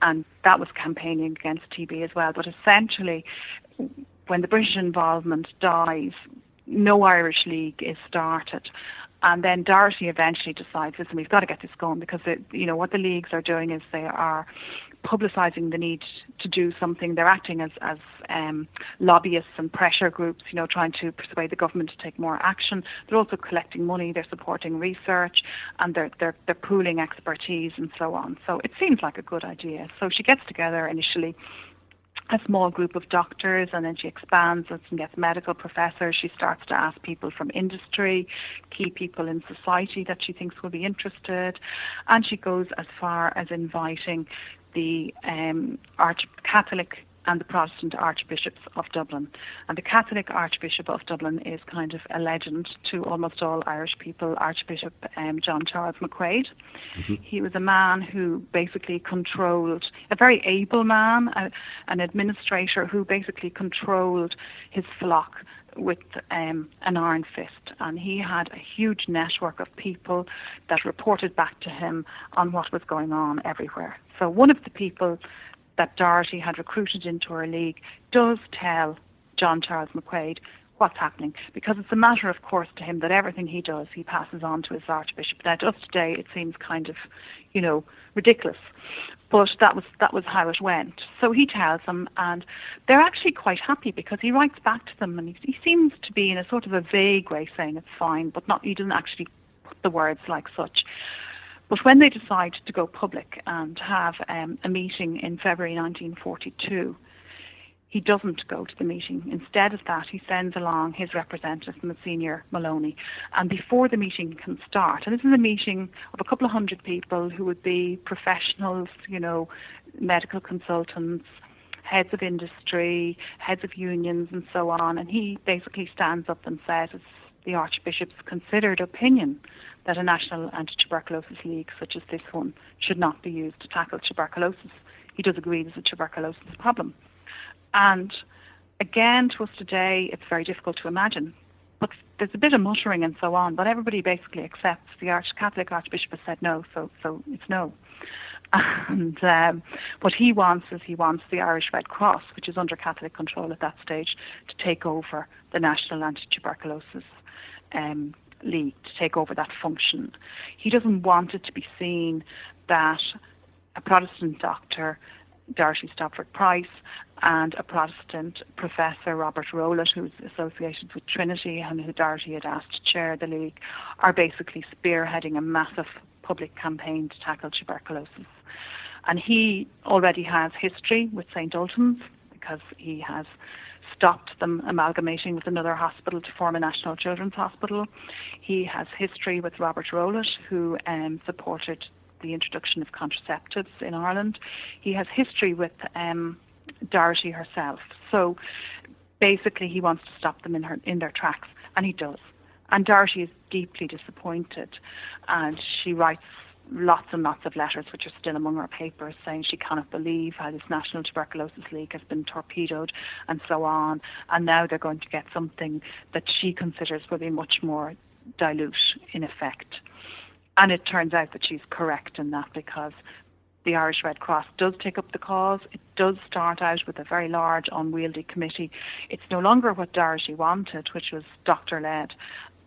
and that was campaigning against TB as well. But essentially, when the British involvement dies, no Irish league is started. And then Dorothy eventually decides, listen, we've got to get this going because it, you know what the leagues are doing is they are publicising the need to do something. They're acting as as um, lobbyists and pressure groups, you know, trying to persuade the government to take more action. They're also collecting money. They're supporting research, and they're they're they're pooling expertise and so on. So it seems like a good idea. So she gets together initially a small group of doctors and then she expands and gets medical professors. She starts to ask people from industry, key people in society that she thinks will be interested. And she goes as far as inviting the um, Arch Catholic and the Protestant archbishops of Dublin. And the Catholic Archbishop of Dublin is kind of a legend to almost all Irish people, Archbishop um, John Charles McQuaid. Mm-hmm. He was a man who basically controlled, a very able man, a, an administrator who basically controlled his flock with um, an iron fist, and he had a huge network of people that reported back to him on what was going on everywhere. So one of the people that Dorothy had recruited into her league does tell John Charles McQuaid what's happening because it's a matter of course to him that everything he does he passes on to his archbishop. Now to us today it seems kind of you know ridiculous but that was that was how it went. So he tells them and they're actually quite happy because he writes back to them and he, he seems to be in a sort of a vague way saying it's fine but not he doesn't actually put the words like such but when they decide to go public and have um, a meeting in February 1942, he doesn't go to the meeting. Instead of that, he sends along his representative, Monsignor Maloney. And before the meeting can start, and this is a meeting of a couple of hundred people who would be professionals, you know, medical consultants, heads of industry, heads of unions, and so on. And he basically stands up and says it's the Archbishop's considered opinion that a national anti-tuberculosis league such as this one should not be used to tackle tuberculosis. He does agree there's a tuberculosis problem. And again, to us today, it's very difficult to imagine. But there's a bit of muttering and so on, but everybody basically accepts the Arch Catholic Archbishop has said no, so so it's no. <laughs> And um, what he wants is he wants the Irish Red Cross, which is under Catholic control at that stage, to take over the national anti-tuberculosis um, league to take over that function. He doesn't want it to be seen that a Protestant doctor, Dorothy Stopford Price, and a Protestant professor, Robert Rowlette, who's associated with Trinity and who Dorothy had asked to chair the league, are basically spearheading a massive public campaign to tackle tuberculosis. And he already has history with St. Ultan's because he has stopped them amalgamating with another hospital to form a National Children's Hospital. He has history with Robert Rowlette, who um, supported the introduction of contraceptives in Ireland. He has history with um, Dorothy herself. So basically, he wants to stop them in, her, in their tracks, and he does. And Dorothy is deeply disappointed, and she writes lots and lots of letters, which are still among our papers, saying she cannot believe how this National Tuberculosis League has been torpedoed and so on. And now they're going to get something that she considers will be much more dilute in effect. And it turns out that she's correct in that because the Irish Red Cross does take up the cause. It does start out with a very large, unwieldy committee. It's no longer what Dorothy wanted, which was doctor led.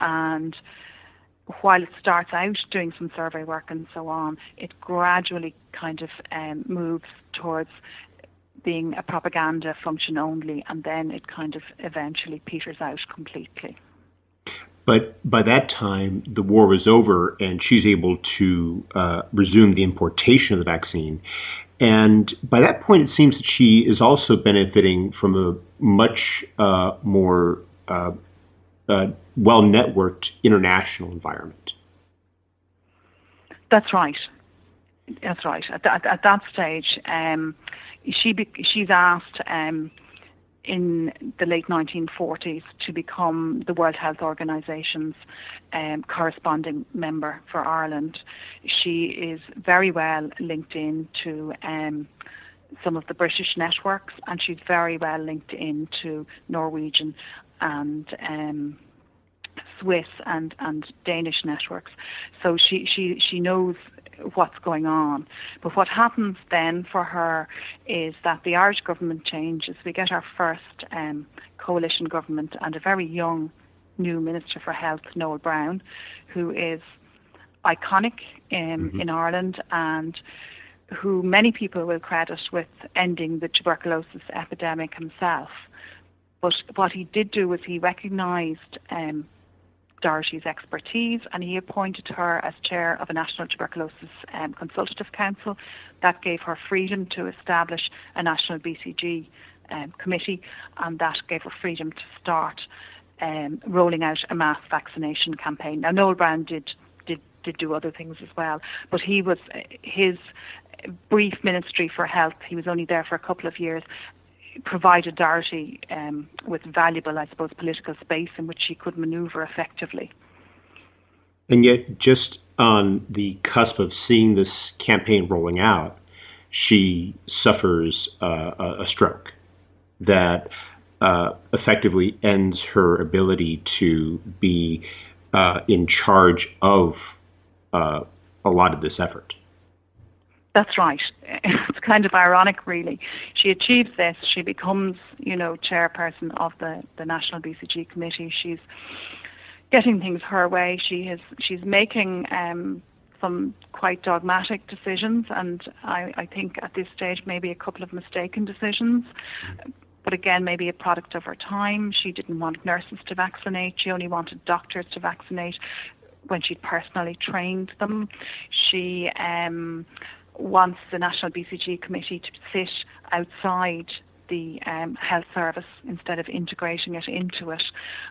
And while it starts out doing some survey work and so on, it gradually kind of um, moves towards being a propaganda function only, and then it kind of eventually peters out completely. But by that time, the war was over, and she's able to uh, resume the importation of the vaccine. And by that point, it seems that she is also benefiting from a much uh, more uh, uh well networked international environment. That's right. That's right. At, at, at that stage, um, she be, she's asked. Um, in the late 1940s to become the World Health Organization's um, corresponding member for Ireland. She is very well linked in to um, some of the British networks, and she's very well linked into Norwegian and um, Swiss and, and Danish networks. So she, she, she knows what's going on. But what happens then for her is that the Irish government changes. We get our first um, coalition government and a very young new Minister for Health, Noel Browne, who is iconic um, mm-hmm. in Ireland and who many people will credit with ending the tuberculosis epidemic himself. But what he did do was he recognised um, Dorothy's expertise, and he appointed her as chair of a National Tuberculosis um, Consultative Council. That gave her freedom to establish a national BCG um, committee, and that gave her freedom to start um, rolling out a mass vaccination campaign. Now, Noel Browne did did did do other things as well, but he was his brief ministry for health. He was only there for a couple of years, provided Dorothy um, with valuable, I suppose, political space in which she could manoeuvre effectively. And yet, just on the cusp of seeing this campaign rolling out, she suffers uh, a stroke that uh, effectively ends her ability to be uh, in charge of uh, a lot of this effort. That's right. <laughs> It's kind of ironic, really. She achieves this. She becomes, you know, chairperson of the, the National BCG Committee. She's getting things her way. She is she's making um, some quite dogmatic decisions, and I, I think at this stage maybe a couple of mistaken decisions. But again, maybe a product of her time. She didn't want nurses to vaccinate. She only wanted doctors to vaccinate when she'd personally trained them. She um, wants the National BCG Committee to sit outside the um, health service instead of integrating it into it,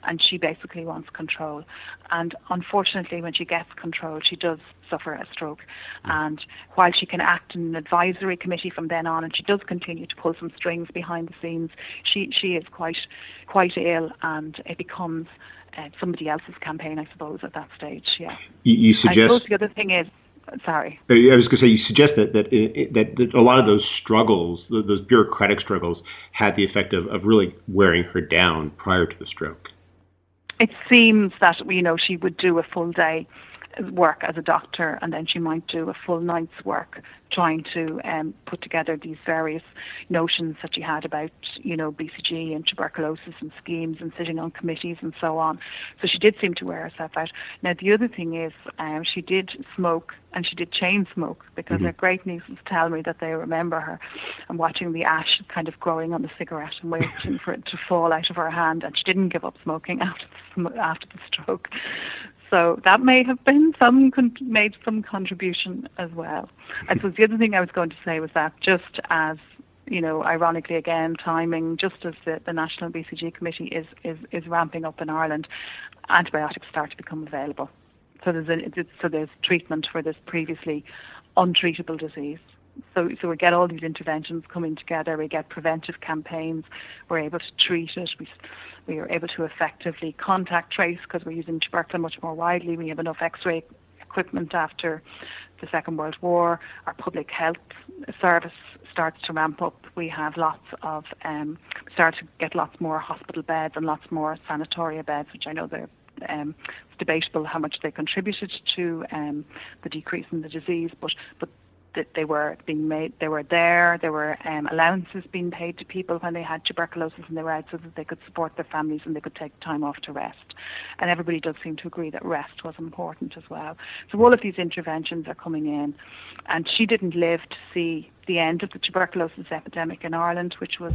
and she basically wants control. And unfortunately, when she gets control, she does suffer a stroke. And while she can act in an advisory committee from then on, and she does continue to pull some strings behind the scenes, she she is quite quite ill, and it becomes. Uh, somebody else's campaign, I suppose, at that stage. Yeah. You, you suggest. I suppose the other thing is sorry. Uh, I was going to say you suggest that that, it, that that a lot of those struggles, those bureaucratic struggles, had the effect of, of really wearing her down prior to the stroke. It seems that you know she would do a full day work as a doctor, and then she might do a full night's work trying to um, put together these various notions that she had about, you know, BCG and tuberculosis and schemes and sitting on committees and so on. So she did seem to wear herself out. Now the other thing is, um, she did smoke and she did chain smoke because mm-hmm. her great nieces tell me that they remember her and watching the ash kind of growing on the cigarette and waiting <laughs> for it to fall out of her hand, and she didn't give up smoking <laughs> after the, after the stroke. So that may have been some con- made some contribution as well. I suppose the other thing I was going to say was that just as you know, ironically again, timing, just as the, the National BCG Committee is, is, is ramping up in Ireland, antibiotics start to become available. So there's a, so there's treatment for this previously untreatable disease. So, so we get all these interventions coming together. We get preventive campaigns. We're able to treat it. We, we are able to effectively contact trace because we're using tuberculin much more widely. We have enough X-ray equipment after the Second World War. Our public health service starts to ramp up. We have lots of um, start to get lots more hospital beds and lots more sanatoria beds, which I know they're um, it's debatable how much they contributed to um, the decrease in the disease, but but that they were being made, they were there, there were um, allowances being paid to people when they had tuberculosis and they were out so that they could support their families and they could take time off to rest. And everybody does seem to agree that rest was important as well. So all of these interventions are coming in. And she didn't live to see the end of the tuberculosis epidemic in Ireland, which was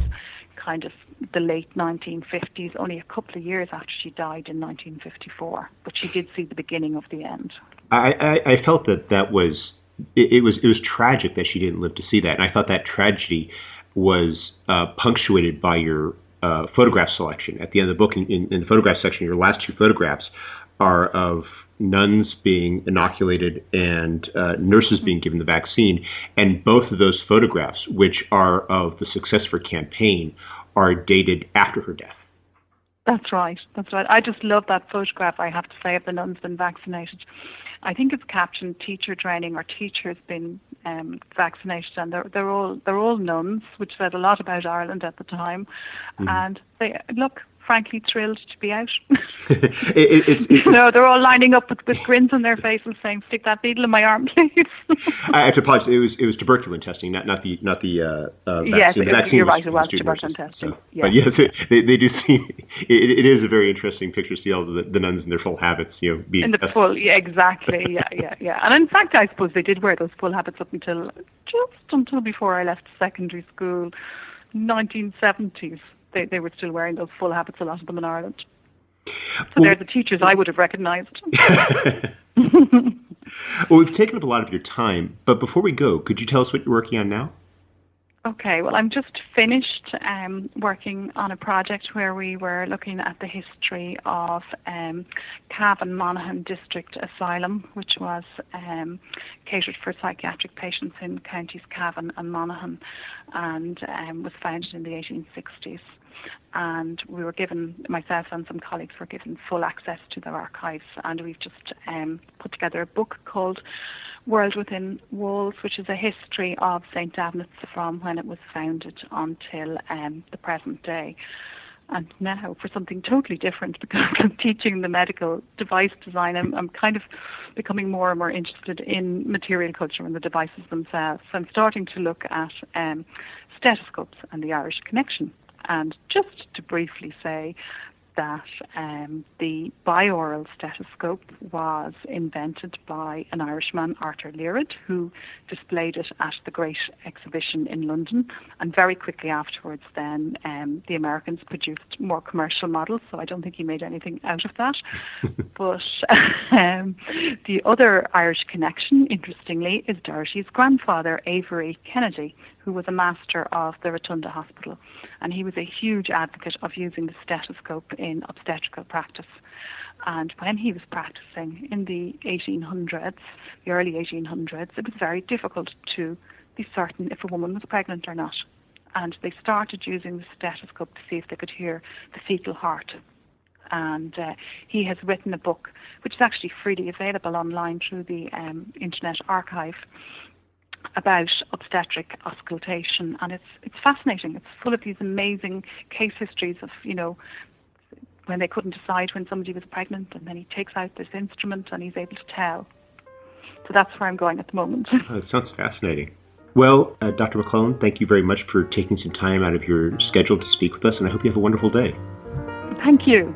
kind of the late 1950s, only a couple of years after she died in 1954. But she did see the beginning of the end. I, I, I felt that that was it, it, was it was tragic that she didn't live to see that, and I thought that tragedy was uh, punctuated by your uh, photograph selection at the end of the book. In, in, in the photograph section, your last two photographs are of nuns being inoculated and uh, nurses being given the vaccine. And both of those photographs, which are of the Success campaign, are dated after her death. That's right. That's right. I just love that photograph, I have to say, of the nuns being vaccinated. I think it's captioned teacher training or teachers being um, vaccinated, and they're they're all they're all nuns, which said a lot about Ireland at the time. Mm-hmm. And they look frankly thrilled to be out. <laughs> <laughs> it, it, it, you know, they're all lining up with, with grins on their faces, saying, "Stick that needle in my arm, please." <laughs> I have to apologize. It was it was tuberculin testing, not not the not the uh, uh, vaccine. Yes, the vaccine you're right. It was tuberculin testing. So, yes. But yes, they, they do see. It, it is a very interesting picture to see all the, the nuns in their full habits, you know, being in the tested. full. Yeah, exactly. Yeah, yeah, yeah. And in fact, I suppose they did wear those full habits up until just until before I left secondary school, 1970s they, they were still wearing those full habits, a lot of them in Ireland. So well, they're the teachers I would have recognised. <laughs> <laughs> well, we've taken up a lot of your time, but before we go, could you tell us what you're working on now? Okay, well, I'm just finished um, working on a project where we were looking at the history of um, Cavan Monaghan District Asylum, which was um, catered for psychiatric patients in counties Cavan and Monaghan, and um, was founded in the 1860s and we were given, myself and some colleagues were given full access to their archives, and we've just um, put together a book called World Within Walls, which is a history of St. Davnet's from when it was founded until um, the present day. And now for something totally different, because <laughs> I'm teaching the medical device design, I'm, I'm kind of becoming more and more interested in material culture and the devices themselves. So I'm starting to look at um, stethoscopes and the Irish connection and just to briefly say that um, the binaural stethoscope was invented by an Irishman, Arthur Leared, who displayed it at the Great Exhibition in London. And very quickly afterwards, then um, the Americans produced more commercial models. So I don't think he made anything out of that. <laughs> but um, the other Irish connection, interestingly, is Dorothy's grandfather, Evory Kennedy, who was a master of the Rotunda Hospital. And he was a huge advocate of using the stethoscope in obstetrical practice. And when he was practicing in the 1800s, the early 1800s, it was very difficult to be certain if a woman was pregnant or not. And they started using the stethoscope to see if they could hear the fetal heart. And uh, he has written a book, which is actually freely available online through the um, Internet Archive, about obstetric auscultation, and it's it's fascinating. It's full of these amazing case histories of you know when they couldn't decide when somebody was pregnant, and then he takes out this instrument and he's able to tell. So that's where I'm going at the moment. Oh, <laughs> that sounds fascinating. Well, uh, Dr. Mac Lellan, thank you very much for taking some time out of your schedule to speak with us, and I hope you have a wonderful day. Thank you.